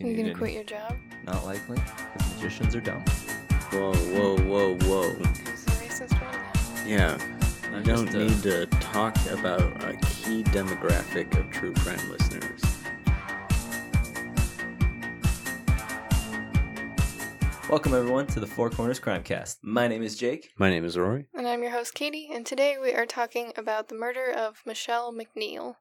You You need gonna any- quit your job? Not likely. The magicians are dumb. Whoa, whoa, whoa, whoa. Who's the racist one now? Yeah, you don't just, uh, need to talk about a key demographic of true crime listeners. Welcome everyone to the Four Corners Crimecast. My name is Jake. My name is Rory. And I'm your host, Katie, and today we are talking about the murder of Michelle MacNeill.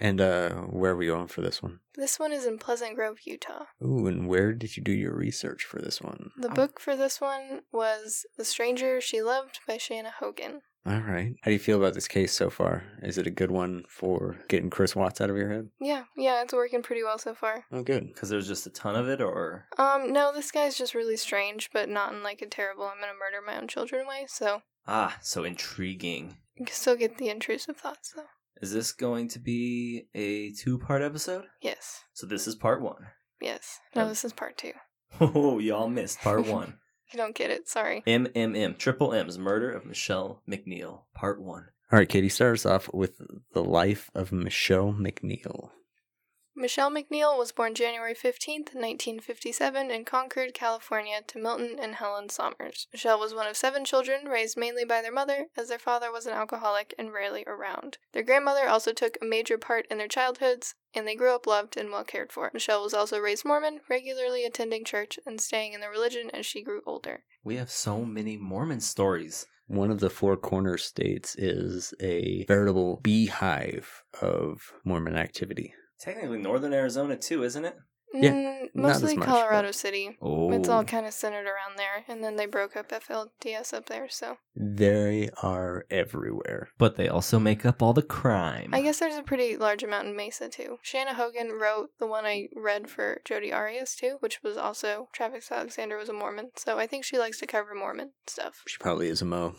And uh, where are we going for this one? This one is in Pleasant Grove, Utah. Ooh, and where did you do your research for this one? The book for this one was The Stranger She Loved by Shanna Hogan. All right. How do you feel about this case so far? Is it a good one for getting Chris Watts out of your head? Yeah, yeah, it's working pretty well so far. Oh, good. Because there's just a ton of it, or Um, no, this guy's just really strange, but not in like a terrible I'm gonna murder my own children way, so ah, so intriguing. you can still get the intrusive thoughts though. Is this going to be a two-part episode? Yes. So this is part one. Yes. No, Um, this is part two. Oh, y'all missed part one. You don't get it, sorry. MMM, Triple M's Murder of Michelle MacNeill, part one. All right, Katie, start us off with the life of Michelle MacNeill. Michelle MacNeill was born January 15th, 1957, in Concord, California, to Milton and Helen Sommers. Michelle was one of seven children, raised mainly by their mother, as their father was an alcoholic and rarely around. Their grandmother also took a major part in their childhoods, and they grew up loved and well cared for. Michelle was also raised Mormon, regularly attending church and staying in the religion as she grew older. We have so many Mormon stories. One of the four corner states is a veritable beehive of Mormon activity. Technically, Northern Arizona too, isn't it? Yeah, Mm, mostly much, Colorado but- City. Oh, It's all kind of centered around there, and then they broke up FLDS up there, so. They are everywhere. but they also make up all the crime. I guess there's a pretty large amount in Mesa too. Shanna Hogan wrote the one I read for Jodi Arias too, which was also Travis Alexander was a Mormon, so I think she likes to cover Mormon stuff. She probably is a Mo.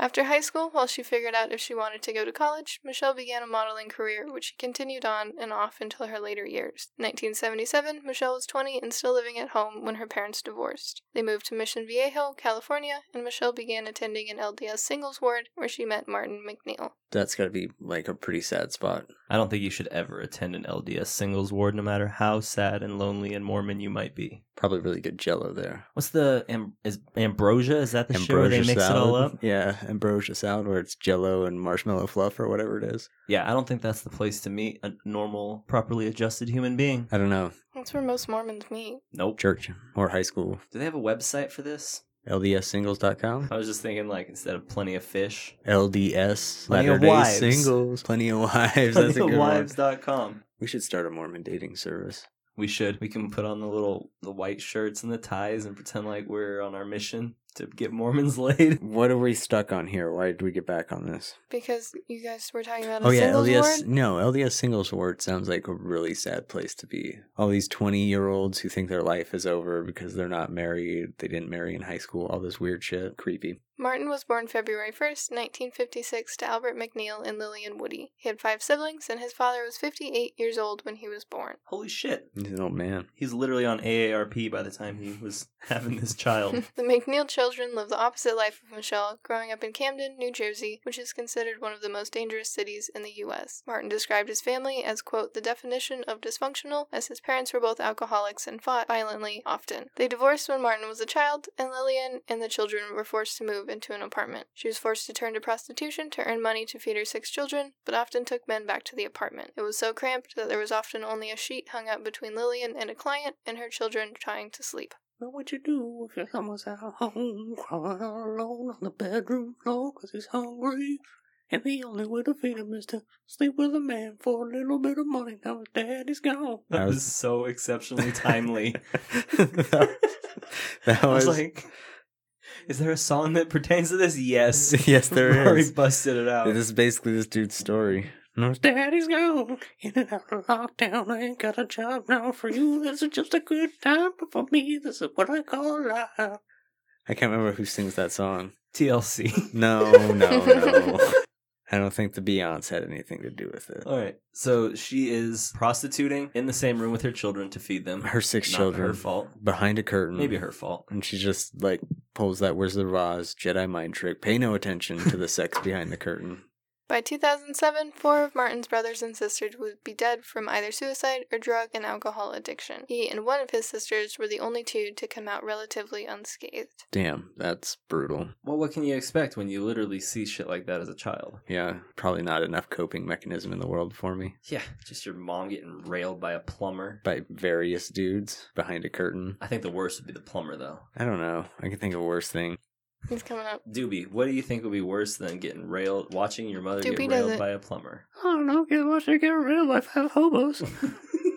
After high school, while she figured out if she wanted to go to college, Michelle began a modeling career, which she continued on and off until her later years. 1977, Michelle was 20 and still living at home when her parents divorced. They moved to Mission Viejo, California, and Michelle began attending an LDS singles ward where she met Martin MacNeill. That's got to be like a pretty sad spot. I don't think you should ever attend an LDS singles ward, no matter how sad and lonely and Mormon you might be. Probably really good jello there. What's the am- is ambrosia? Is that the shit where they mix it all up? Yeah, ambrosia sound where it's jello and marshmallow fluff or whatever it is. Yeah, I don't think that's the place to meet a normal, properly adjusted human being. I don't know. That's where most Mormons meet. Nope. Church or high school. Do they have a website for this? LDSsingles.com. I was just thinking, like, instead of plenty of fish, LDS. Plenty of Latter-day wives. Singles. Plenty of wives. That's a good one. wives.com. We should start a Mormon dating service. We should. We can put on the little the white shirts and the ties and pretend like we're on our mission to get Mormons laid. What are we stuck on here? Why did we get back on this? Because you guys were talking about a Oh yeah, singles LDS. ward? No, LDS singles ward sounds like a really sad place to be. All these twenty-year-olds who think their life is over because they're not married, they didn't marry in high school, all this weird shit. Creepy. Martin was born February 1st, 1956, to Albert MacNeill and Lillian Woody. He had five siblings, and his father was 58 years old when he was born. Holy shit. He's an old man. He's literally on AARP by the time he was having this child. the MacNeill children lived the opposite life of Michelle, growing up in Camden, New Jersey, which is considered one of the most dangerous cities in the U.S. Martin described his family as, quote, the definition of dysfunctional, as his parents were both alcoholics and fought violently often. They divorced when Martin was a child, and Lillian and the children were forced to move into an apartment. She was forced to turn to prostitution to earn money to feed her six children, but often took men back to the apartment. It was so cramped that there was often only a sheet hung up between Lillian and a client and her children trying to sleep. What would you do if your son was at home crawling all alone on the bedroom floor because he's hungry? And the only way to feed him is to sleep with a man for a little bit of money. Now his daddy's gone. That was so exceptionally timely. that I was, was like, is there a song that pertains to this? Yes. yes, there is. Rory busted it out. This is basically this dude's story. No, daddy's gone. In and out of lockdown. I ain't got a job now. For you, this is just a good time. But for me, this is what I call life. I can't remember who sings that song. TLC. No, no, no. I don't think the Beyonce had anything to do with it. All right. So she is prostituting in the same room with her children to feed them. Her six Not children her fault. behind a curtain. Maybe her fault. And she's just like pulls that Where's the Roz Jedi mind trick. Pay no attention to the sex behind the curtain. By 2007, four of Martin's brothers and sisters would be dead from either suicide or drug and alcohol addiction. He and one of his sisters were the only two to come out relatively unscathed. Damn, that's brutal. Well, what can you expect when you literally see shit like that as a child? Yeah, probably not enough coping mechanism in the world for me. Yeah, just your mom getting railed by a plumber. By various dudes behind a curtain. I think the worst would be the plumber, though. I don't know. I can think of a worse thing. He's coming up. Doobie, what do you think would be worse than getting railed, watching your mother Doobie get railed it. by a plumber? I don't know. Get watching her get railed by five hobos.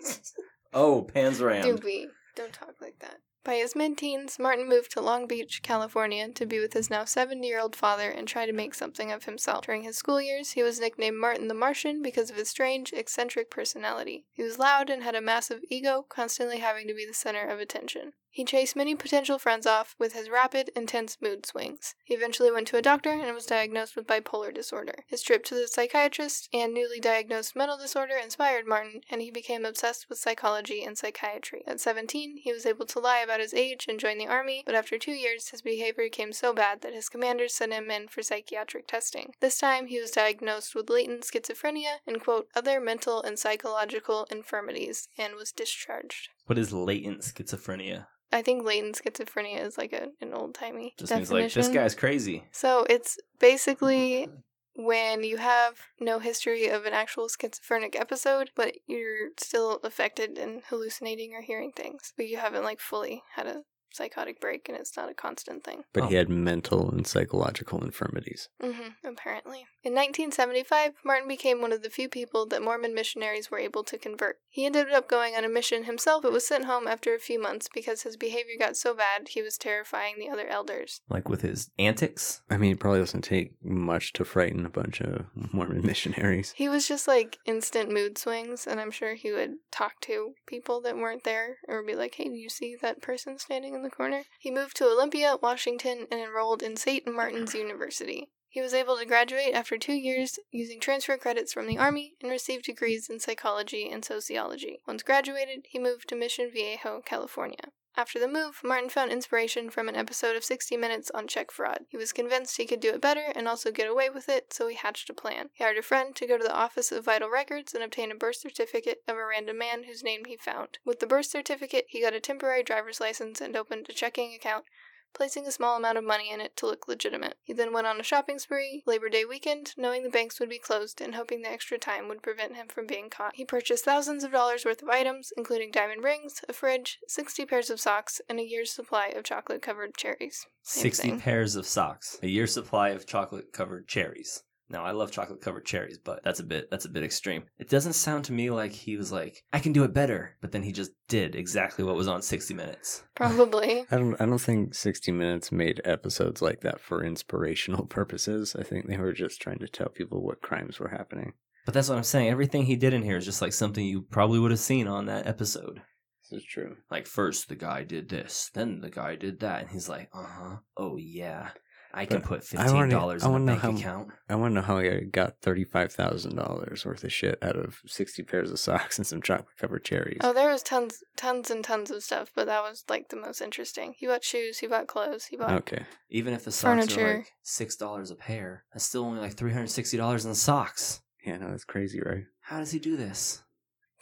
oh, Pan's rammed. Doobie, don't talk like that. By his mid teens, Martin moved to Long Beach, California to be with his now 70 year old father and try to make something of himself. During his school years, he was nicknamed Martin the Martian because of his strange, eccentric personality. He was loud and had a massive ego, constantly having to be the center of attention. He chased many potential friends off with his rapid, intense mood swings. He eventually went to a doctor and was diagnosed with bipolar disorder. His trip to the psychiatrist and newly diagnosed mental disorder inspired Martin, and he became obsessed with psychology and psychiatry. At 17, he was able to lie about his age and join the army, but after two years, his behavior became so bad that his commanders sent him in for psychiatric testing. This time, he was diagnosed with latent schizophrenia and, quote, other mental and psychological infirmities, and was discharged. What is latent schizophrenia? I think latent schizophrenia is like a, an old timey Just definition. means like this guy's crazy. So it's basically when you have no history of an actual schizophrenic episode, but you're still affected and hallucinating or hearing things, but you haven't like fully had a psychotic break and it's not a constant thing. But Oh. he had mental and psychological infirmities. Mm-hmm, apparently. In 1975, Martin became one of the few people that Mormon missionaries were able to convert. He ended up going on a mission himself, but was sent home after a few months because his behavior got so bad he was terrifying the other elders. Like with his antics. I mean, it probably doesn't take much to frighten a bunch of Mormon missionaries. He was just like instant mood swings, and I'm sure he would talk to people that weren't there or be like, hey, do you see that person standing in the corner? He moved to Olympia, Washington, and enrolled in St. Martin's University. He was able to graduate after two years using transfer credits from the Army and received degrees in psychology and sociology. Once graduated, he moved to Mission Viejo, California. After the move, Martin found inspiration from an episode of 60 Minutes on check fraud. He was convinced he could do it better and also get away with it, so he hatched a plan. He hired a friend to go to the Office of Vital Records and obtain a birth certificate of a random man whose name he found. With the birth certificate, he got a temporary driver's license and opened a checking account, placing a small amount of money in it to look legitimate. He then went on a shopping spree, Labor Day weekend, knowing the banks would be closed and hoping the extra time would prevent him from being caught. He purchased thousands of dollars worth of items, including diamond rings, a fridge, 60 pairs of socks, and a year's supply of chocolate covered cherries. Same 60 thing. pairs of socks. A year's supply of chocolate covered cherries. Now I love chocolate covered cherries, but that's a bit that's a bit extreme. It doesn't sound to me like he was like, I can do it better, but then he just did exactly what was on 60 minutes. Probably. I don't. I don't think 60 Minutes made episodes like that for inspirational purposes. I think they were just trying to tell people what crimes were happening. But that's what I'm saying. Everything he did in here is just like something you probably would have seen on that episode. This is true. Like first the guy did this, then the guy did that, and he's like, uh huh, oh yeah, I can put fifteen dollars I in a bank how- account. I want to know how he got thirty-five thousand dollars worth of shit out of sixty pairs of socks and some chocolate-covered cherries. Oh, there was tons, tons and tons of stuff, but that was like the most interesting. He bought shoes, he bought clothes, he bought. Okay, Even if the socks are like six dollars a pair, that's still only like three hundred sixty dollars in socks. yeah, no, that's crazy, right? How does he do this?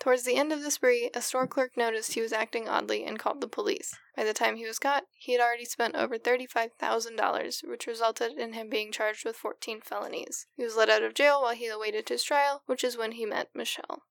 Towards the end of the spree, a store clerk noticed he was acting oddly and called the police. By the time he was caught, he had already spent over $35,000, which resulted in him being charged with 14 felonies. He was let out of jail while he awaited his trial, which is when he met Michelle.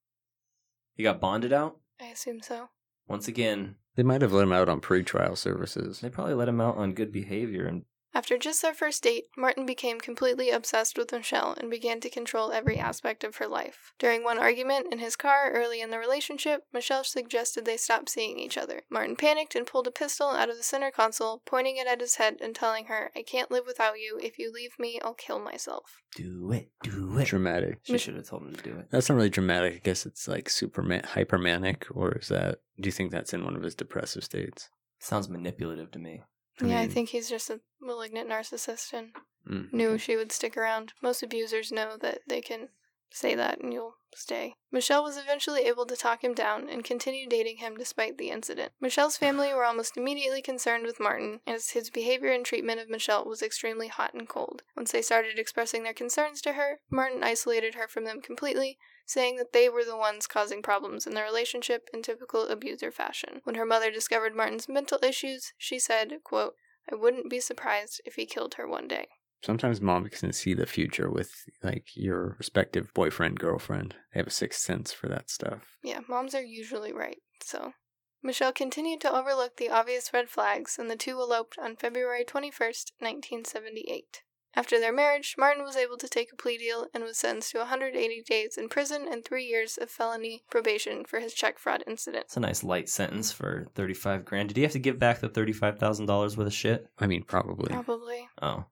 He got bonded out. I assume so. Once again, They might have let him out on pre-trial services. they probably let him out on good behavior and After just their first date, Martin became completely obsessed with Michelle and began to control every aspect of her life. During one argument in his car early in the relationship, Michelle suggested they stop seeing each other. Martin panicked and pulled a pistol out of the center console, pointing it at his head and telling her, I can't live without you. If you leave me, I'll kill myself. do it, do it. Dramatic. She should have told him to do it. That's not really dramatic. I guess it's like super ma- hypermanic, or is that? Do you think that's in one of his depressive states? Sounds manipulative to me. I yeah, I think he's just a malignant narcissist and Mm, knew she would stick around. Most abusers know that they can say that and you'll stay. Michelle was eventually able to talk him down and continue dating him despite the incident. Michelle's family were almost immediately concerned with Martin, as his behavior and treatment of Michelle was extremely hot and cold. Once they started expressing their concerns to her, Martin isolated her from them completely, saying that they were the ones causing problems in their relationship in typical abuser fashion. When her mother discovered Martin's mental issues, she said, quote, I wouldn't be surprised if he killed her one day. Sometimes mom can see the future with like your respective boyfriend, girlfriend. They have a sixth sense for that stuff. Yeah, moms are usually right, so. Michelle continued to overlook the obvious red flags, and the two eloped on February 21st, 1978. After their marriage, Martin was able to take a plea deal and was sentenced to 180 days in prison and three years of felony probation for his check fraud incident. It's a nice light sentence for 35 grand. Did he have to give back the $35,000 worth of shit? I mean, probably. Probably. Oh.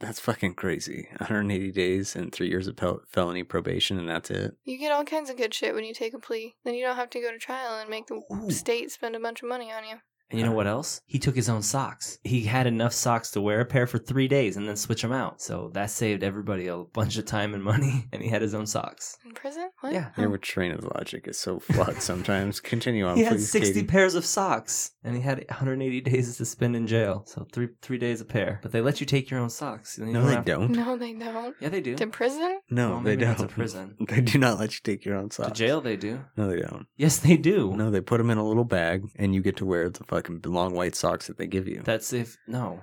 That's fucking crazy. 180 days and three years of pel- felony probation, and that's it. You get all kinds of good shit when you take a plea. Then you don't have to go to trial and make the Ooh. state spend a bunch of money on you. And you know what uh-huh. else? He took his own socks. He had enough socks to wear a pair for three days and then switch them out. So that saved everybody a bunch of time and money. And he had his own socks. In prison? What? Yeah. Your train of logic is so flawed sometimes. Continue on, he had 60 Katie. pairs of socks and he had 180 days to spend in jail. So three three days a pair. But they let you take your own socks. You No, they have- don't. No, they don't. Yeah, they do. To prison? No, Well, they maybe don't. not to prison. They do not let you take your own To socks. jail, they do. No, they don't. Yes, they do. No, they put them in a little bag, and you get to wear the fucking long white socks that they give you. That's if no.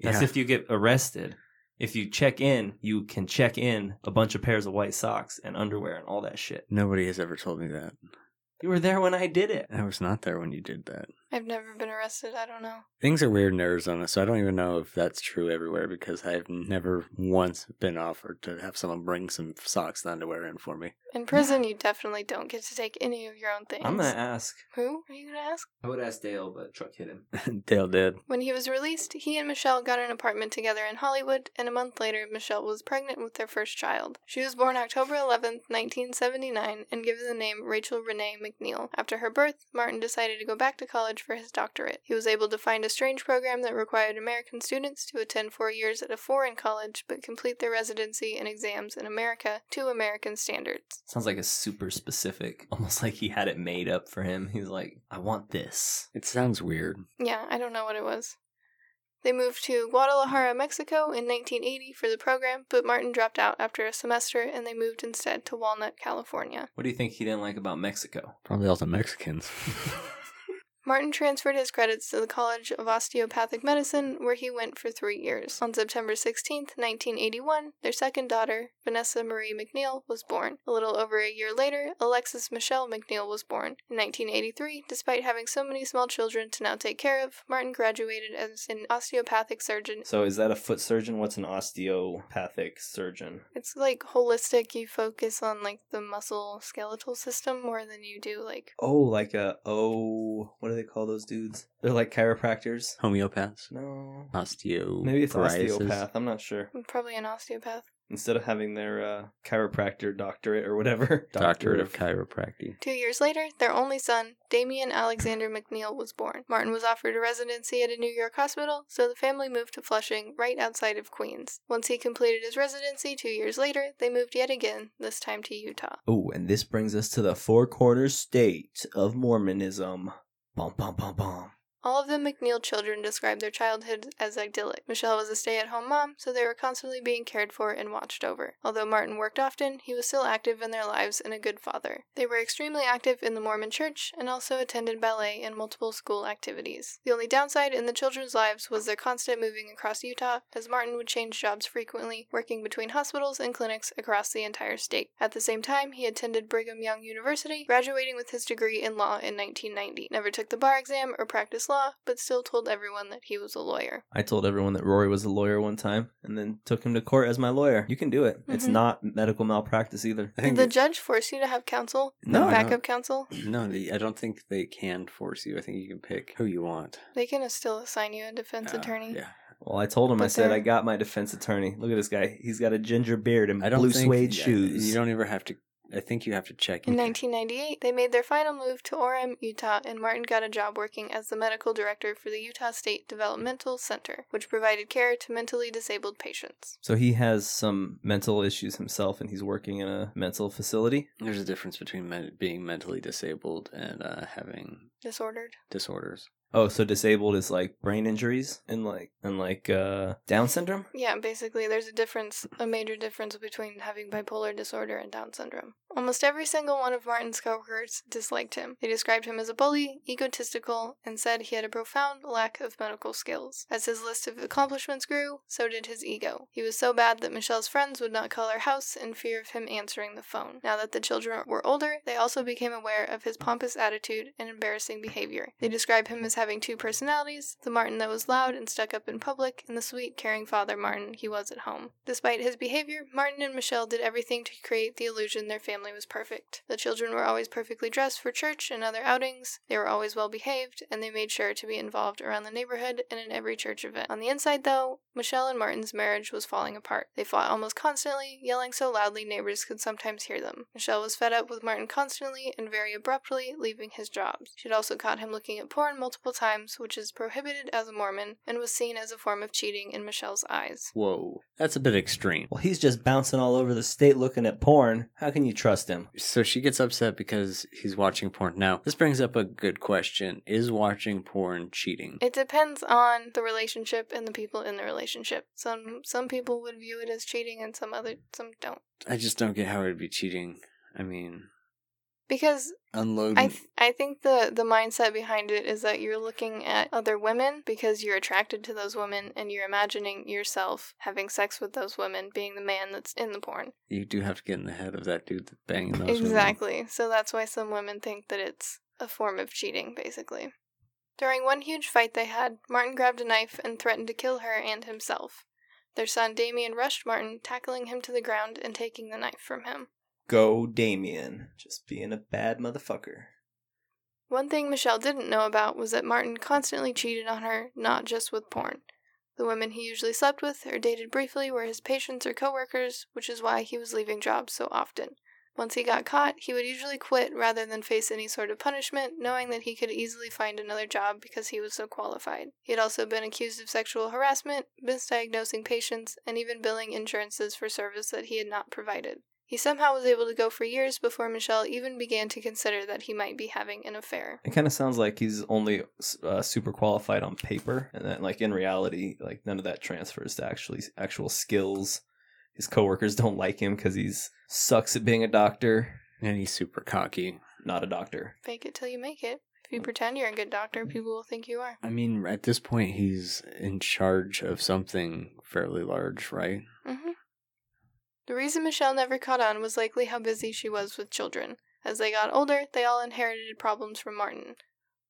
That's Yeah. if you get arrested. If you check in, you can check in a bunch of pairs of white socks and underwear and all that shit. Nobody has ever told me that. You were there when I did it. I was not there when you did that. I've never been arrested. I don't know. Things are weird in Arizona, so I don't even know if that's true everywhere because I've never once been offered to have someone bring some socks and underwear in for me. In prison, you definitely don't get to take any of your own things. I'm gonna ask. Who are you gonna ask? I would ask Dale, but truck hit him. Dale did. When he was released, he and Michelle got an apartment together in Hollywood, and a month later, Michelle was pregnant with their first child. She was born October 11th, 1979, and given the name Rachel Renee MacNeill. After her birth, Martin decided to go back to college for his doctorate. He was able to find a strange program that required American students to attend four years at a foreign college but complete their residency and exams in America to American standards. Sounds like a super specific, almost like he had it made up for him. He's like, I want this. It sounds weird. Yeah, I don't know what it was. They moved to Guadalajara, Mexico in 1980 for the program, but Martin dropped out after a semester and they moved instead to Walnut, California. What do you think he didn't like about Mexico? Probably all the Mexicans. Martin transferred his credits to the College of Osteopathic Medicine, where he went for three years. On September 16, 1981, their second daughter, Vanessa Marie MacNeill, was born. A little over a year later, Alexis Michelle MacNeill was born. In 1983, despite having so many small children to now take care of, Martin graduated as an osteopathic surgeon. So is that a foot surgeon? What's an osteopathic surgeon? It's like holistic, you focus on like the muscle skeletal system more than you do like Oh, like a oh, what do they call those dudes? They're like chiropractors. Homeopaths. No, Osteo. maybe it's osteopath. I'm not sure. probably an osteopath. Instead of having their uh, chiropractor doctorate or whatever, Doctorate of chiropractic. Two years later, their only son, Damian Alexander MacNeill, was born. Martin was offered a residency at a New York hospital, so the family moved to Flushing, right outside of Queens. Once he completed his residency two years later, they moved yet again, this time to Utah. Oh, and this brings us to the four corners state of Mormonism. 砰砰砰砰。All of the MacNeill children described their childhood as idyllic. Michelle was a stay at home mom, so they were constantly being cared for and watched over. Although Martin worked often, he was still active in their lives and a good father. They were extremely active in the Mormon church and also attended ballet and multiple school activities. The only downside in the children's lives was their constant moving across Utah, as Martin would change jobs frequently, working between hospitals and clinics across the entire state. At the same time, he attended Brigham Young University, graduating with his degree in law in 1990. Never took the bar exam or practiced law, but still told everyone that he was a lawyer. I told everyone that Rory was a lawyer one time and then took him to court as my lawyer. You can do it. It's Mhm. not medical malpractice either. I Did the that- judge force you to have counsel? No, backup counsel? No, they, I don't think they can force you. I think you can pick who you want. They can still assign you a defense Uh, attorney. Yeah. Well, I told him, I said, they're- I got my defense attorney. Look at this guy. He's got a ginger beard and I don't blue think suede yeah, shoes. You don't ever have to I think you have to check. In into- 1998, they made their final move to Orem, Utah, and Martin got a job working as the medical director for the Utah State Developmental Center, which provided care to mentally disabled patients. So he has some mental issues himself, and he's working in a mental facility. There's a difference between men- being mentally disabled and uh, having Disordered. disorders. Oh, so disabled is like brain injuries and like and like uh Down syndrome. Yeah, basically, there's a difference, a major difference between having bipolar disorder and Down syndrome. Almost every single one of Martin's coworkers disliked him. They described him as a bully, egotistical, and said he had a profound lack of medical skills. As his list of accomplishments grew, so did his ego. He was so bad that Michelle's friends would not call her house in fear of him answering the phone. Now that the children were older, they also became aware of his pompous attitude and embarrassing behavior. They describe him as having two personalities the Martin that was loud and stuck up in public, and the sweet, caring father Martin he was at home. Despite his behavior, Martin and Michelle did everything to create the illusion their family was perfect. The children were always perfectly dressed for church and other outings, they were always well behaved, and they made sure to be involved around the neighborhood and in every church event. On the inside, though, Michelle and Martin's marriage was falling apart. They fought almost constantly, yelling so loudly neighbors could sometimes hear them. Michelle was fed up with Martin constantly and very abruptly leaving his jobs. She'd also caught him looking at porn multiple times, which is prohibited as a Mormon and was seen as a form of cheating in Michelle's eyes. Whoa, that's a bit extreme. Well, he's just bouncing all over the state looking at porn. How can you trust him? So she gets upset because he's watching porn. Now, this brings up a good question. Is watching porn cheating? It depends on the relationship and the people in the relationship. Some some people would view it as cheating and some other some don't. I just don't get how it would be cheating. I mean, Because unloading. I th- I think the the mindset behind it is that you're looking at other women because you're attracted to those women and you're imagining yourself having sex with those women, being the man that's in the porn. you do have to get in the head of that dude that's banging those women. Exactly. So that's why some women think that it's a form of cheating, basically. During one huge fight they had, Martin grabbed a knife and threatened to kill her and himself. Their son Damian rushed Martin, tackling him to the ground and taking the knife from him. Go Damian. Just being a bad motherfucker. One thing Michelle didn't know about was that Martin constantly cheated on her, not just with porn. The women he usually slept with or dated briefly were his patients or coworkers, which is why he was leaving jobs so often. Once he got caught, he would usually quit rather than face any sort of punishment, knowing that he could easily find another job because he was so qualified. He had also been accused of sexual harassment, misdiagnosing patients, and even billing insurances for service that he had not provided. He somehow was able to go for years before Michelle even began to consider that he might be having an affair. It kind of sounds like he's only uh, super qualified on paper, and then like in reality, like none of that transfers to actually actual skills. His coworkers don't like him because he's sucks at being a doctor, And he's super cocky. not a doctor. Fake it till you make it. If you pretend you're a good doctor, people will think you are. I mean, at this point, he's in charge of something fairly large, right? hmm The reason Michelle never caught on was likely how busy she was with children. As they got older, they all inherited problems from Martin.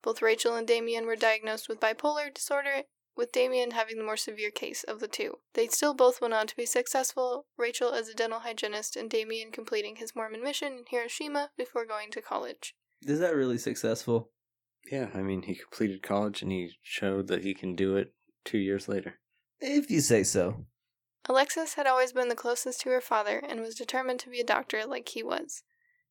Both Rachel and Damian were diagnosed with bipolar disorder, with Damian having the more severe case of the two. They still both went on to be successful, Rachel as a dental hygienist and Damian completing his Mormon mission in Hiroshima before going to college. Is that really successful? Yeah, I mean, he completed college and he showed that he can do it two years later. If you say so. Alexis had always been the closest to her father and was determined to be a doctor like he was.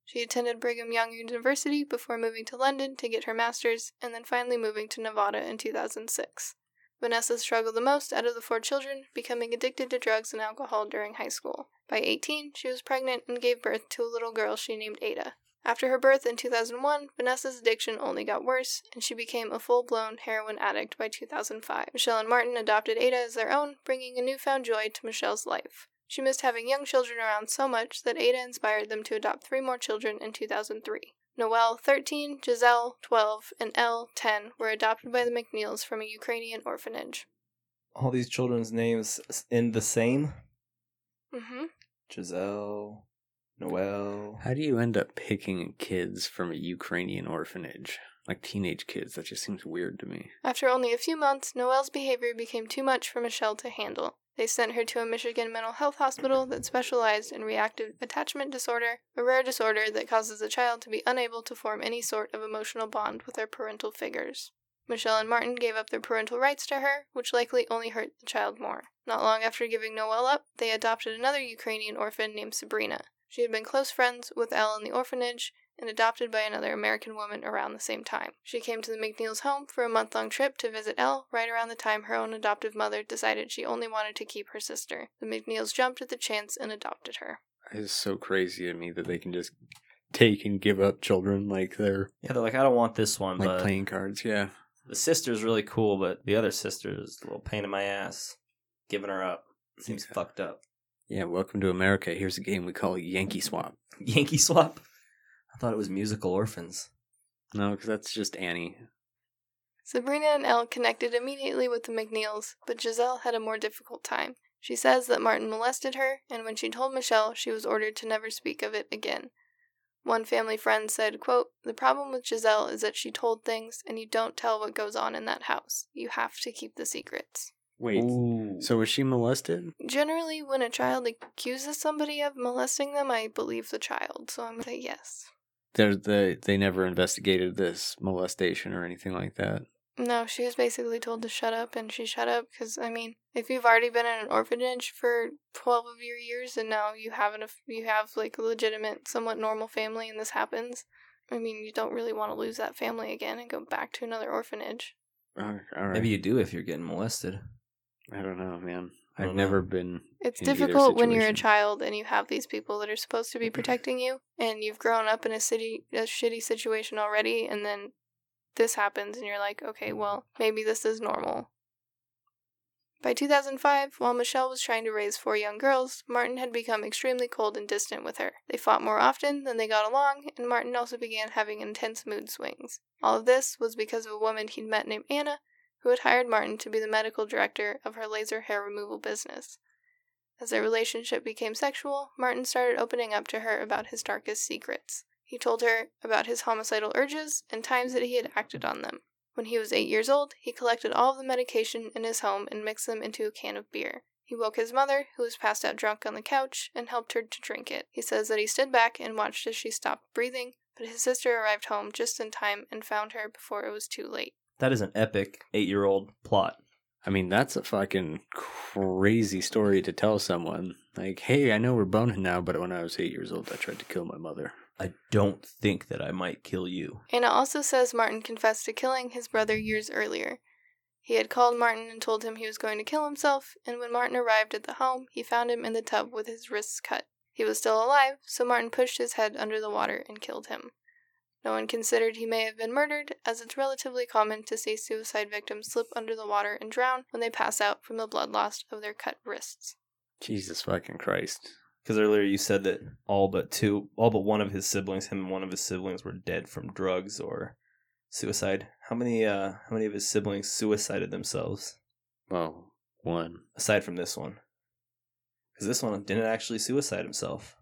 She attended Brigham Young University before moving to London to get her master's and then finally moving to Nevada in 2006. Vanessa struggled the most out of the four children, becoming addicted to drugs and alcohol during high school. By 18, she was pregnant and gave birth to a little girl she named Ada. After her birth in 2001, Vanessa's addiction only got worse, and she became a full blown heroin addict by 2005. Michelle and Martin adopted Ada as their own, bringing a newfound joy to Michelle's life. She missed having young children around so much that Ada inspired them to adopt three more children in 2003. Noelle, 13, Giselle, 12, and Elle, 10, were adopted by the MacNeills from a Ukrainian orphanage. All these children's names end the same. hmm Giselle, Noelle. How do you end up picking kids from a Ukrainian orphanage? Like teenage kids, that just seems weird to me. After only a few months, Noelle's behavior became too much for Michelle to handle. They sent her to a Michigan mental health hospital that specialized in reactive attachment disorder, a rare disorder that causes a child to be unable to form any sort of emotional bond with their parental figures. Michelle and Martin gave up their parental rights to her, which likely only hurt the child more. Not long after giving Noelle up, they adopted another Ukrainian orphan named Sabrina. She had been close friends with Elle in the orphanage and adopted by another American woman around the same time. She came to the MacNeill's home for a month long trip to visit Elle right around the time her own adoptive mother decided she only wanted to keep her sister. The MacNeills jumped at the chance and adopted her. It's so crazy to me that they can just take and give up children like they're Yeah, they're like, I don't want this one, like but playing cards. Yeah. the sister's really cool, but the other sister is a little pain in my ass. Giving her up seems Yeah. fucked up. Yeah. Welcome to America. Here's a game we call Yankee Swap. Yankee swap. I thought it was musical orphans. No, because that's just Annie. Sabrina and Elle connected immediately with the MacNeills, but Giselle had a more difficult time. She says that Martin molested her, and when she told Michelle, she was ordered to never speak of it again. One family friend said, quote, The problem with Giselle is that she told things, and you don't tell what goes on in that house. You have to keep the secrets. Wait. Ooh. So was she molested? Generally, when a child accuses somebody of molesting them, I believe the child, so I'm gonna say yes. They're, they they never investigated this molestation or anything like that. No, she was basically told to shut up, and she shut up because I mean, if you've already been in an orphanage for twelve of your years, and now you have an you have like a legitimate, somewhat normal family, and this happens, I mean, you don't really want to lose that family again and go back to another orphanage. All right. Maybe you do if you're getting molested. I don't know, man. I I've know. never been. It's in difficult when you're a child and you have these people that are supposed to be protecting you, and you've grown up in a city a shitty situation already, and then this happens, and you're like, okay, well, maybe this is normal. By 2005, while Michelle was trying to raise four young girls, Martin had become extremely cold and distant with her. They fought more often than they got along, and Martin also began having intense mood swings. All of this was because of a woman he'd met named Anna, who had hired Martin to be the medical director of her laser hair removal business. As their relationship became sexual, Martin started opening up to her about his darkest secrets. He told her about his homicidal urges and times that he had acted on them. When he was eight years old, he collected all of the medication in his home and mixed them into a can of beer. He woke his mother, who was passed out drunk on the couch, and helped her to drink it. He says that he stood back and watched as she stopped breathing, but his sister arrived home just in time and found her before it was too late. That is an epic eight year old plot. I mean, that's a fucking crazy story to tell someone. Like, hey, I know we're boning now, but when I was eight years old, I tried to kill my mother. I don't think that I might kill you. Anna also says Martin confessed to killing his brother years earlier. He had called Martin and told him he was going to kill himself, and when Martin arrived at the home, he found him in the tub with his wrists cut. He was still alive, so Martin pushed his head under the water and killed him. No one considered he may have been murdered, as it's relatively common to see suicide victims slip under the water and drown when they pass out from the blood loss of their cut wrists. Jesus fucking Christ. Because earlier you said that all but two, all but one of his siblings, him and one of his siblings, were dead from drugs or suicide. How many? uh How many of his siblings suicided themselves Well, one. aside from this one? Because this one didn't actually suicide himself.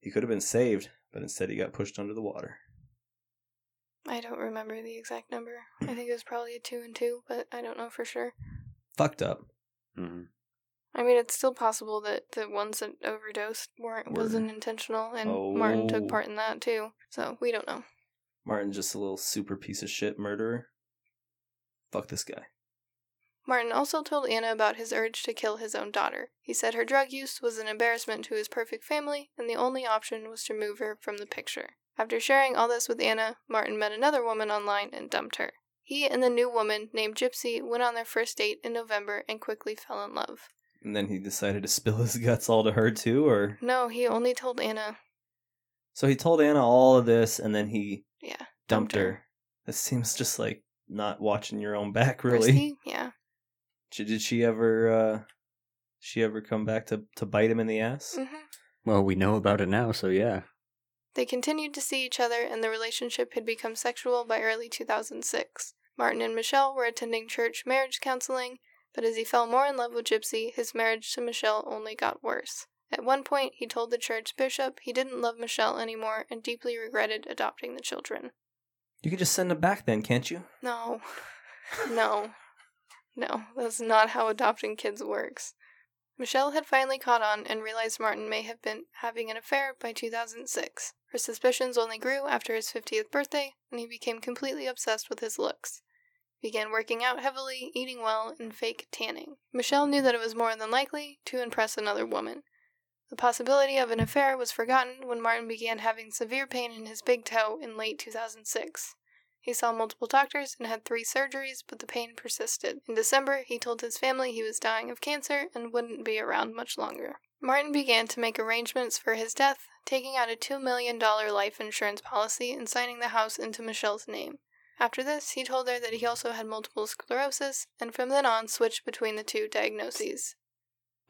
He could have been saved, but instead he got pushed under the water. I don't remember the exact number. I think it was probably a two and two, but I don't know for sure. Fucked up. hmm I mean, it's still possible that the ones that overdosed weren't Were- wasn't intentional, and Martin Oh. took part in that too. So we don't know. Martin's just a little super piece of shit murderer. Fuck this guy. Martin also told Anna about his urge to kill his own daughter. He said her drug use was an embarrassment to his perfect family, and the only option was to move her from the picture. After sharing all this with Anna, Martin met another woman online and dumped her. He and the new woman, named Gypsy, went on their first date in November and quickly fell in love. And then he decided to spill his guts all to her too, or No, he only told Anna. so he told Anna all of this, and then he Yeah. dumped Dumped her. her. This seems just like not watching your own back, really. Risky? Yeah. Did did she ever? uh She ever come back to to bite him in the ass? hmm Well, we know about it now, so yeah. They continued to see each other, and the relationship had become sexual by early 2006. Martin and Michelle were attending church marriage counseling, but as he fell more in love with Gypsy, his marriage to Michelle only got worse. At one point, he told the church bishop he didn't love Michelle anymore and deeply regretted adopting the children. You could just send them back then, can't you? No. No. No, that's not how adopting kids works. Michelle had finally caught on and realized Martin may have been having an affair by 2006. Her suspicions only grew after his 50th birthday, and he became completely obsessed with his looks. He began working out heavily, eating well, and fake tanning. Michelle knew that it was more than likely to impress another woman. The possibility of an affair was forgotten when Martin began having severe pain in his big toe in late 2006. He saw multiple doctors and had three surgeries, but the pain persisted. In December, he told his family he was dying of cancer and wouldn't be around much longer. Martin began to make arrangements for his death, taking out a $2 million life insurance policy and signing the house into Michelle's name. After this, he told her that he also had multiple sclerosis, and from then on switched between the two diagnoses.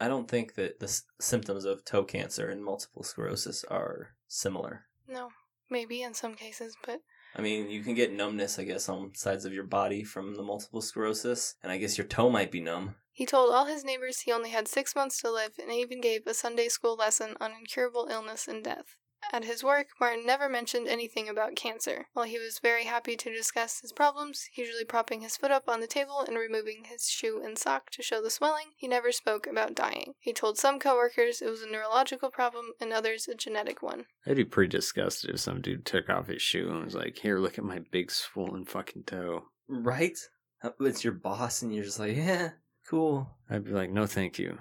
I don't think that the s- symptoms of toe cancer and multiple sclerosis are similar. No, maybe in some cases, but I mean, you can get numbness, I guess, on sides of your body from the multiple sclerosis, and I guess your toe might be numb. he told all his neighbors he only had six months to live and even gave a Sunday school lesson on incurable illness and death. At his work, Martin never mentioned anything about cancer. While he was very happy to discuss his problems, usually propping his foot up on the table and removing his shoe and sock to show the swelling, he never spoke about dying. He told some coworkers it was a neurological problem and others a genetic one. I'd be pretty disgusted if some dude took off his shoe and was like, "Here, look at my big swollen fucking toe." Right? Uh, It's your boss, and you're just like, yeah, cool. I'd be like, "No, thank you."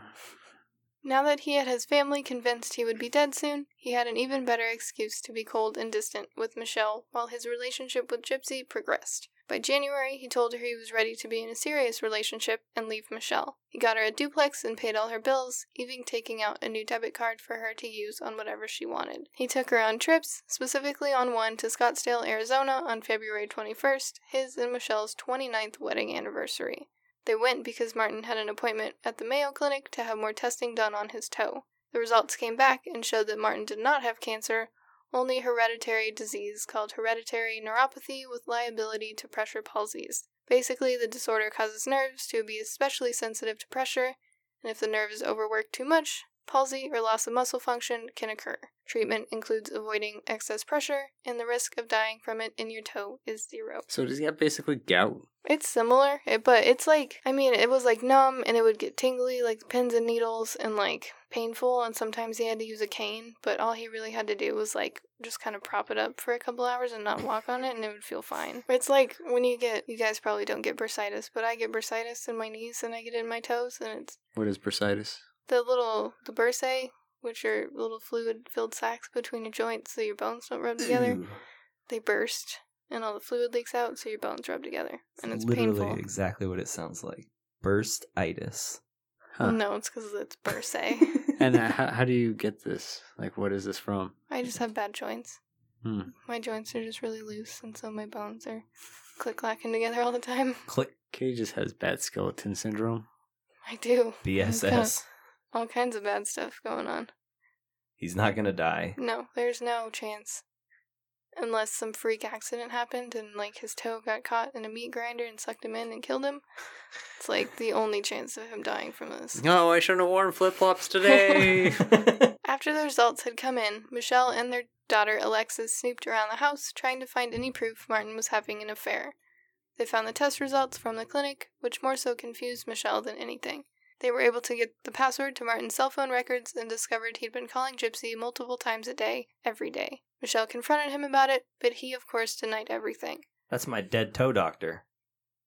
Now that he had his family convinced he would be dead soon, he had an even better excuse to be cold and distant with Michelle while his relationship with Gypsy progressed. By January, he told her he was ready to be in a serious relationship and leave Michelle. He got her a duplex and paid all her bills, even taking out a new debit card for her to use on whatever she wanted. He took her on trips, specifically on one to Scottsdale, Arizona on February 21st, his and Michelle's 29th wedding anniversary. They went because Martin had an appointment at the Mayo Clinic to have more testing done on his toe. The results came back and showed that Martin did not have cancer, only hereditary disease called hereditary neuropathy with liability to pressure palsies. Basically, the disorder causes nerves to be especially sensitive to pressure, and if the nerve is overworked too much, palsy or loss of muscle function can occur. Treatment includes avoiding excess pressure, and the risk of dying from it in your toe is zero. So does he have basically gout? It's similar, eh, but it's like, I mean, it was like numb and it would get tingly, like pins and needles, and like painful. And sometimes he had to use a cane, but all he really had to do was like just kind of prop it up for a couple hours and not walk on it, and it would feel fine. It's like when you get, you guys probably don't get bursitis, but I get bursitis in my knees and I get it in my toes, and it's What is bursitis? The little, the bursae, which are little fluid filled sacs between your joints so your bones don't rub together. Ew. They burst. And all the fluid leaks out, so your bones rub together, and it's literally painful. exactly what it sounds like. Burstitis. Huh. No, it's because it's bursae. And uh, how, how do you get this? Like, what is this from? I just have bad joints. Hmm. My joints are just really loose, and so my bones are click clacking together all the time. Click Kay just has bad skeleton syndrome. I do. BSS. All kinds of bad stuff going on. He's not gonna die. No, there's no chance. Unless some freak accident happened and, like, his toe got caught in a meat grinder and sucked him in and killed him. It's, like, the only chance of him dying from this. No, I shouldn't have worn flip flops today. After the results had come in, Michelle and their daughter Alexis snooped around the house trying to find any proof Martin was having an affair. They found the test results from the clinic, which more so confused Michelle than anything. They were able to get the password to Martin's cell phone records and discovered he'd been calling Gypsy multiple times a day, every day. Michelle confronted him about it, but he, of course, denied everything. That's my dead toe doctor.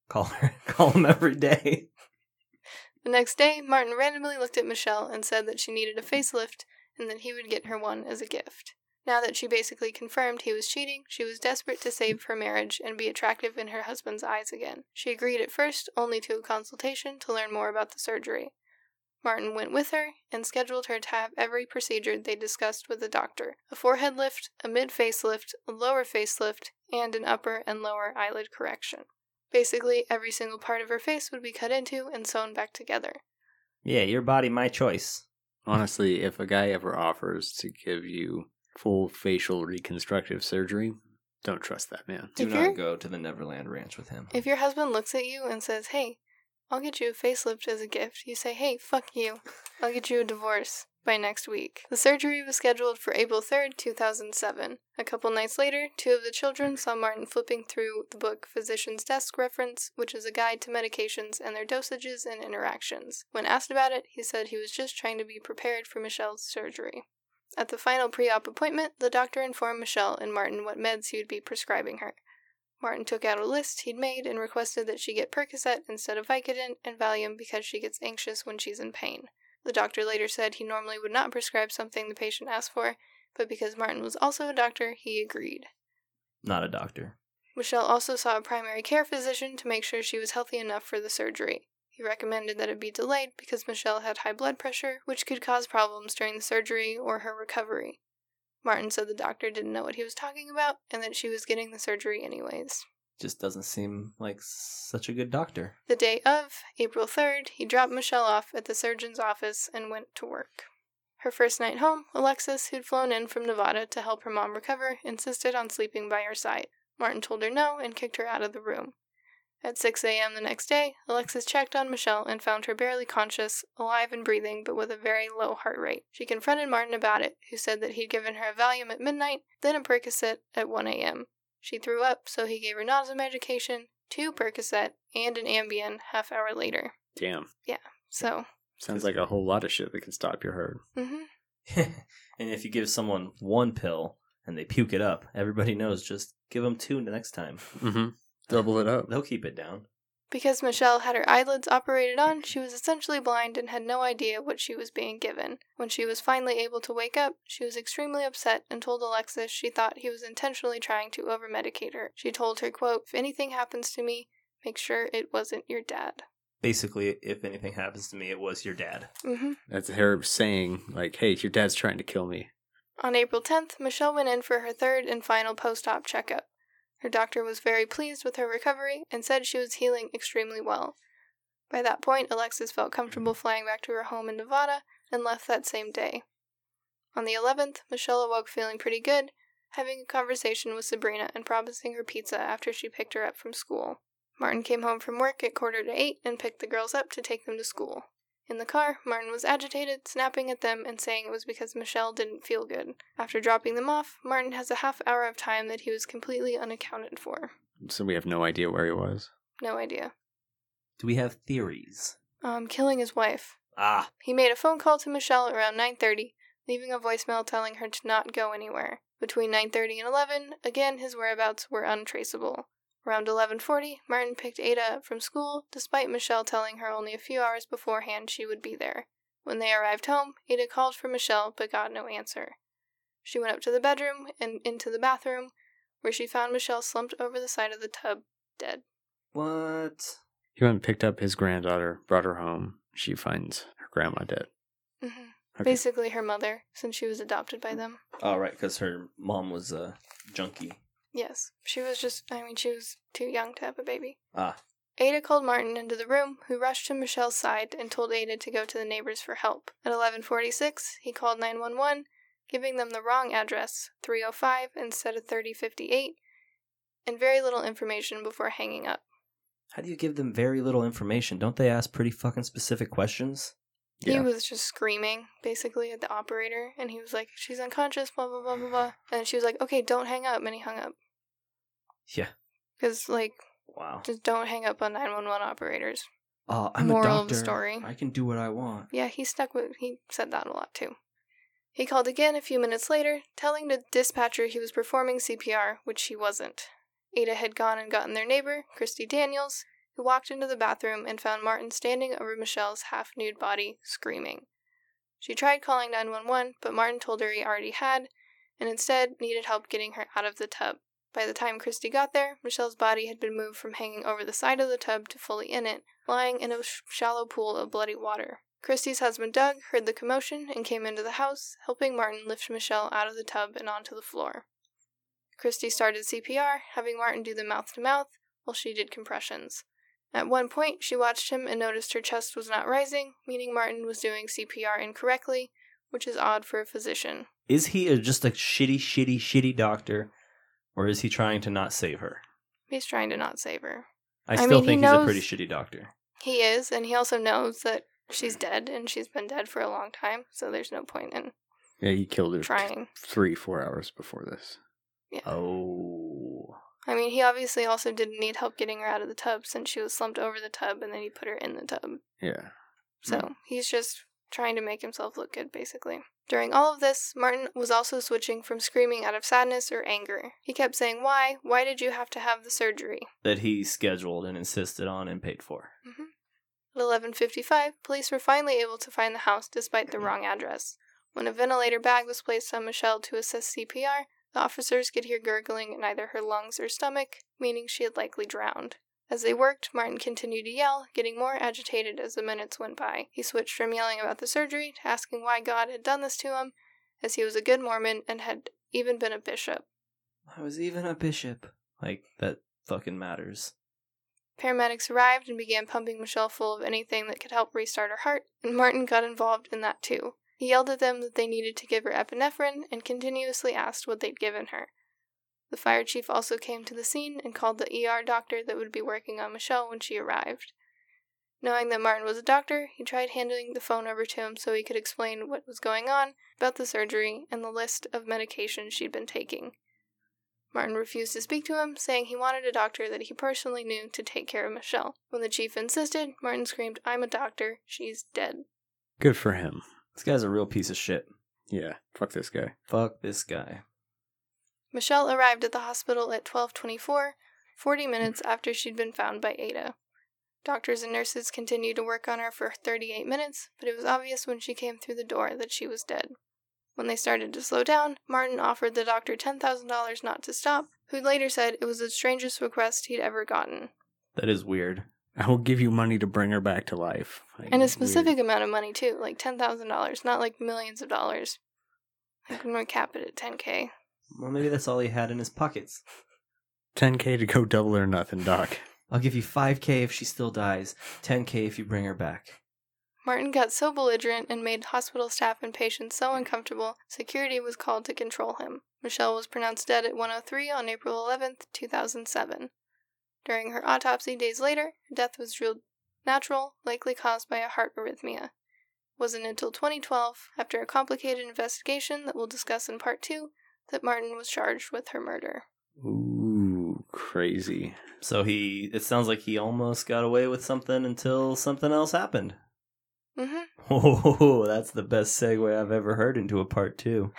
Call her. Call him every day. The next day, Martin randomly looked at Michelle and said that she needed a facelift and that he would get her one as a gift. Now that she basically confirmed he was cheating, she was desperate to save her marriage and be attractive in her husband's eyes again. She agreed at first only to a consultation to learn more about the surgery. Martin went with her and scheduled her to have every procedure they discussed with the doctor a forehead lift, a mid facelift, a lower facelift, and an upper and lower eyelid correction. Basically, every single part of her face would be cut into and sewn back together. Yeah, your body, my choice. Honestly, if a guy ever offers to give you full facial reconstructive surgery, don't trust that man. Do If you're- not go to the Neverland Ranch with him. If your husband looks at you and says, Hey, I'll get you a facelift as a gift, you say, Hey, fuck you. I'll get you a divorce by next week. The surgery was scheduled for April 3rd, 2007. A couple nights later, two of the children saw Martin flipping through the book Physician's Desk Reference, which is a guide to medications and their dosages and interactions. When asked about it, he said he was just trying to be prepared for Michelle's surgery. At the final pre op appointment, the doctor informed Michelle and Martin what meds he would be prescribing her. Martin took out a list he'd made and requested that she get Percocet instead of Vicodin and Valium because she gets anxious when she's in pain. The doctor later said he normally would not prescribe something the patient asked for, but because Martin was also a doctor, he agreed. Not a doctor. Michelle also saw a primary care physician to make sure she was healthy enough for the surgery. He recommended that it be delayed because Michelle had high blood pressure, which could cause problems during the surgery or her recovery. Martin said the doctor didn't know what he was talking about and that she was getting the surgery anyways. Just doesn't seem like such a good doctor. The day of, April 3rd, he dropped Michelle off at the surgeon's office and went to work. Her first night home, Alexis, who'd flown in from Nevada to help her mom recover, insisted on sleeping by her side. Martin told her no and kicked her out of the room. At 6 a.m. the next day, Alexis checked on Michelle and found her barely conscious, alive and breathing, but with a very low heart rate. She confronted Martin about it, who said that he'd given her a Valium at midnight, then a Percocet at 1 a.m. She threw up, so he gave her nausea medication, two Percocet, and an Ambien half hour later. Damn. Yeah. So, Sounds like a whole lot of shit that can stop your heart. hmm and if you give someone one pill and they puke it up, everybody knows just give them two the next time. Mm-hmm. Double it up. They'll keep it down. Because Michelle had her eyelids operated on, she was essentially blind and had no idea what she was being given. When she was finally able to wake up, she was extremely upset and told Alexis she thought he was intentionally trying to overmedicate her. She told her, quote, If anything happens to me, make sure it wasn't your dad. Basically, if anything happens to me, it was your dad. hmm That's her saying, like, hey, your dad's trying to kill me. On April 10th, Michelle went in for her third and final post op checkup. Her doctor was very pleased with her recovery and said she was healing extremely well. By that point, Alexis felt comfortable flying back to her home in Nevada and left that same day. On the 11th, Michelle awoke feeling pretty good, having a conversation with Sabrina and promising her pizza after she picked her up from school. Martin came home from work at quarter to eight and picked the girls up to take them to school. In the car, Martin was agitated, snapping at them and saying it was because Michelle didn't feel good. After dropping them off, Martin has a half hour of time that he was completely unaccounted for. So we have no idea where he was. No idea. Do we have theories? Um, killing his wife. Ah, He made a phone call to Michelle around 9:30, leaving a voicemail telling her to not go anywhere. Between 9:30 and 11, again his whereabouts were untraceable. Around 11:40, Martin picked Ada up from school, despite Michelle telling her only a few hours beforehand she would be there. When they arrived home, Ada called for Michelle but got no answer. She went up to the bedroom and into the bathroom, where she found Michelle slumped over the side of the tub, dead. what? He went and picked up his granddaughter, brought her home. She finds her grandma dead. hmm Okay. Basically, her mother, since she was adopted by them. Oh, right, because her mom was a junkie. Yes, she was just, I mean, she was too young to have a baby. Ah, Ada called Martin into the room, who rushed to Michelle's side and told Ada to go to the neighbors for help. At 11:46, he called 911, giving them the wrong address, 305 instead of 3058, and very little information before hanging up. how do you give them very little information? Don't they ask pretty fucking specific questions? He Yeah. was just screaming, basically, at the operator, and he was like, "She's unconscious," blah blah blah blah blah, and she was like, "Okay, don't hang up," and he hung up Yeah. because like, Wow. just don't hang up on 911 operators. Oh, I'm Moral a of doctor. the story. I can do what I want. Yeah, he stuck with he said that a lot too. He called again a few minutes later, telling the dispatcher he was performing CPR, which he wasn't. Ada had gone and gotten their neighbor, Christy Daniels, who walked into the bathroom and found Martin standing over Michelle's half nude body, screaming. She tried calling 911, but Martin told her he already had, and instead needed help getting her out of the tub. By the time Christy got there, Michelle's body had been moved from hanging over the side of the tub to fully in it, lying in a sh- shallow pool of bloody water. Christy's husband Doug heard the commotion and came into the house, helping Martin lift Michelle out of the tub and onto the floor. Christy started CPR, having Martin do the mouth to mouth while she did compressions. At one point, she watched him and noticed her chest was not rising, meaning Martin was doing CPR incorrectly, which is odd for a physician. Is he a, just a shitty, shitty, shitty doctor, or is he trying to not save her? He's trying to not save her. I I still mean, he think he's a knows- pretty shitty doctor. He is, and he also knows that she's dead and she's been dead for a long time, so there's no point in Yeah, he killed her trying. three, four hours before this. Oh. I mean, he obviously also didn't need help getting her out of the tub since she was slumped over the tub and then he put her in the tub. Yeah. So hmm. he's just trying to make himself look good, basically. During all of this, Martin was also switching from screaming out of sadness or anger. He kept saying, Why? Why did you have to have the surgery? That he scheduled and insisted on and paid for. Mm-hmm. At 11:55, police were finally able to find the house despite the wrong address. When a ventilator bag was placed on Michelle to assess CPR, the officers could hear gurgling in either her lungs or stomach, meaning she had likely drowned. As they worked, Martin continued to yell, getting more agitated as the minutes went by. He switched from yelling about the surgery to asking why God had done this to him, as he was a good Mormon and had even been a bishop. I was even a bishop. Like, that fucking matters. Paramedics arrived and began pumping Michelle full of anything that could help restart her heart, and Martin got involved in that too. He yelled at them that they needed to give her epinephrine and continuously asked what they'd given her. The fire chief also came to the scene and called the ER doctor that would be working on Michelle when she arrived. Knowing that Martin was a doctor, he tried handing the phone over to him so he could explain what was going on, about the surgery, and the list of medications she'd been taking. Martin refused to speak to him, saying he wanted a doctor that he personally knew to take care of Michelle. When the chief insisted, Martin screamed, I'm a doctor, she's dead. Good for him. This guy's a real piece of shit. Yeah, fuck this guy. Fuck this guy. Michelle arrived at the hospital at 1224, 40 minutes after she'd been found by Ada. Doctors and nurses continued to work on her for 38 minutes, but it was obvious when she came through the door that she was dead. When they started to slow down, Martin offered the doctor $10,000 not to stop, who later said it was the strangest request he'd ever gotten. That is weird. I will give you money to bring her back to life. Like, And a weird. specific amount of money, too, like $10,000, not like millions of dollars. I'm gonna cap it at 10k. Well, maybe that's all he had in his pockets. 10k to go double or nothing, Doc. I'll give you 5k if she still dies, 10k if you bring her back. Martin got so belligerent and made hospital staff and patients so uncomfortable, security was called to control him. Michelle was pronounced dead at 103 on April 11th, 2007. During her autopsy days later, her death was ruled natural, likely caused by a heart arrhythmia. It wasn't until 2012, after a complicated investigation that we'll discuss in part 2, that Martin was charged with her murder. Ooh, crazy. So he, it sounds like he almost got away with something until something else happened. hmm Oh, that's the best segue I've ever heard into a part two.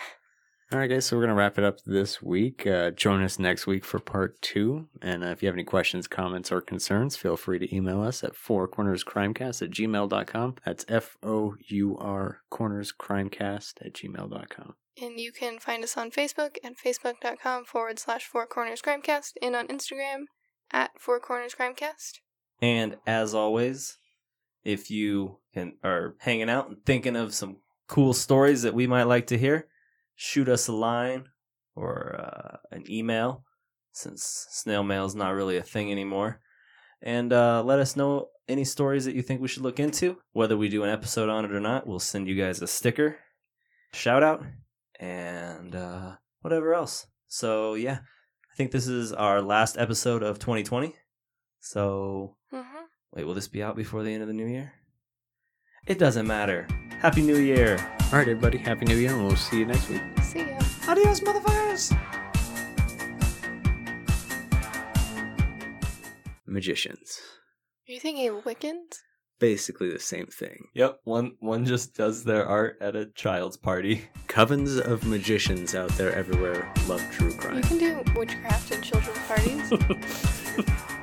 All right, guys, so we're going to wrap it up this week. Uh, join us next week for part two. And uh, if you have any questions, comments, or concerns, feel free to email us at fourcornerscrimecast at gmail.com. That's F O U R cornerscrimecast at gmail.com. And you can find us on Facebook at facebook.com forward slash Four Corners Crimecast and on Instagram at Four Corners Crimecast. And as always, if you can, are hanging out and thinking of some cool stories that we might like to hear, shoot us a line or uh, an email, since snail mail is not really a thing anymore. And uh, let us know any stories that you think we should look into. Whether we do an episode on it or not, we'll send you guys a sticker, shout out, and uh, whatever else. So, yeah, I think this is our last episode of 2020. So, Mm-hmm. Wait, will this be out before the end of the new year? It doesn't matter. Happy New Year. All right, everybody, Happy New Year, and we'll see you next week. See ya. Adios, motherfuckers. Magicians. Are you thinking of Wiccans? Basically the same thing. Yep, one one just does their art at a child's party. Covens of magicians out there everywhere love true crime. You can do witchcraft at children's parties.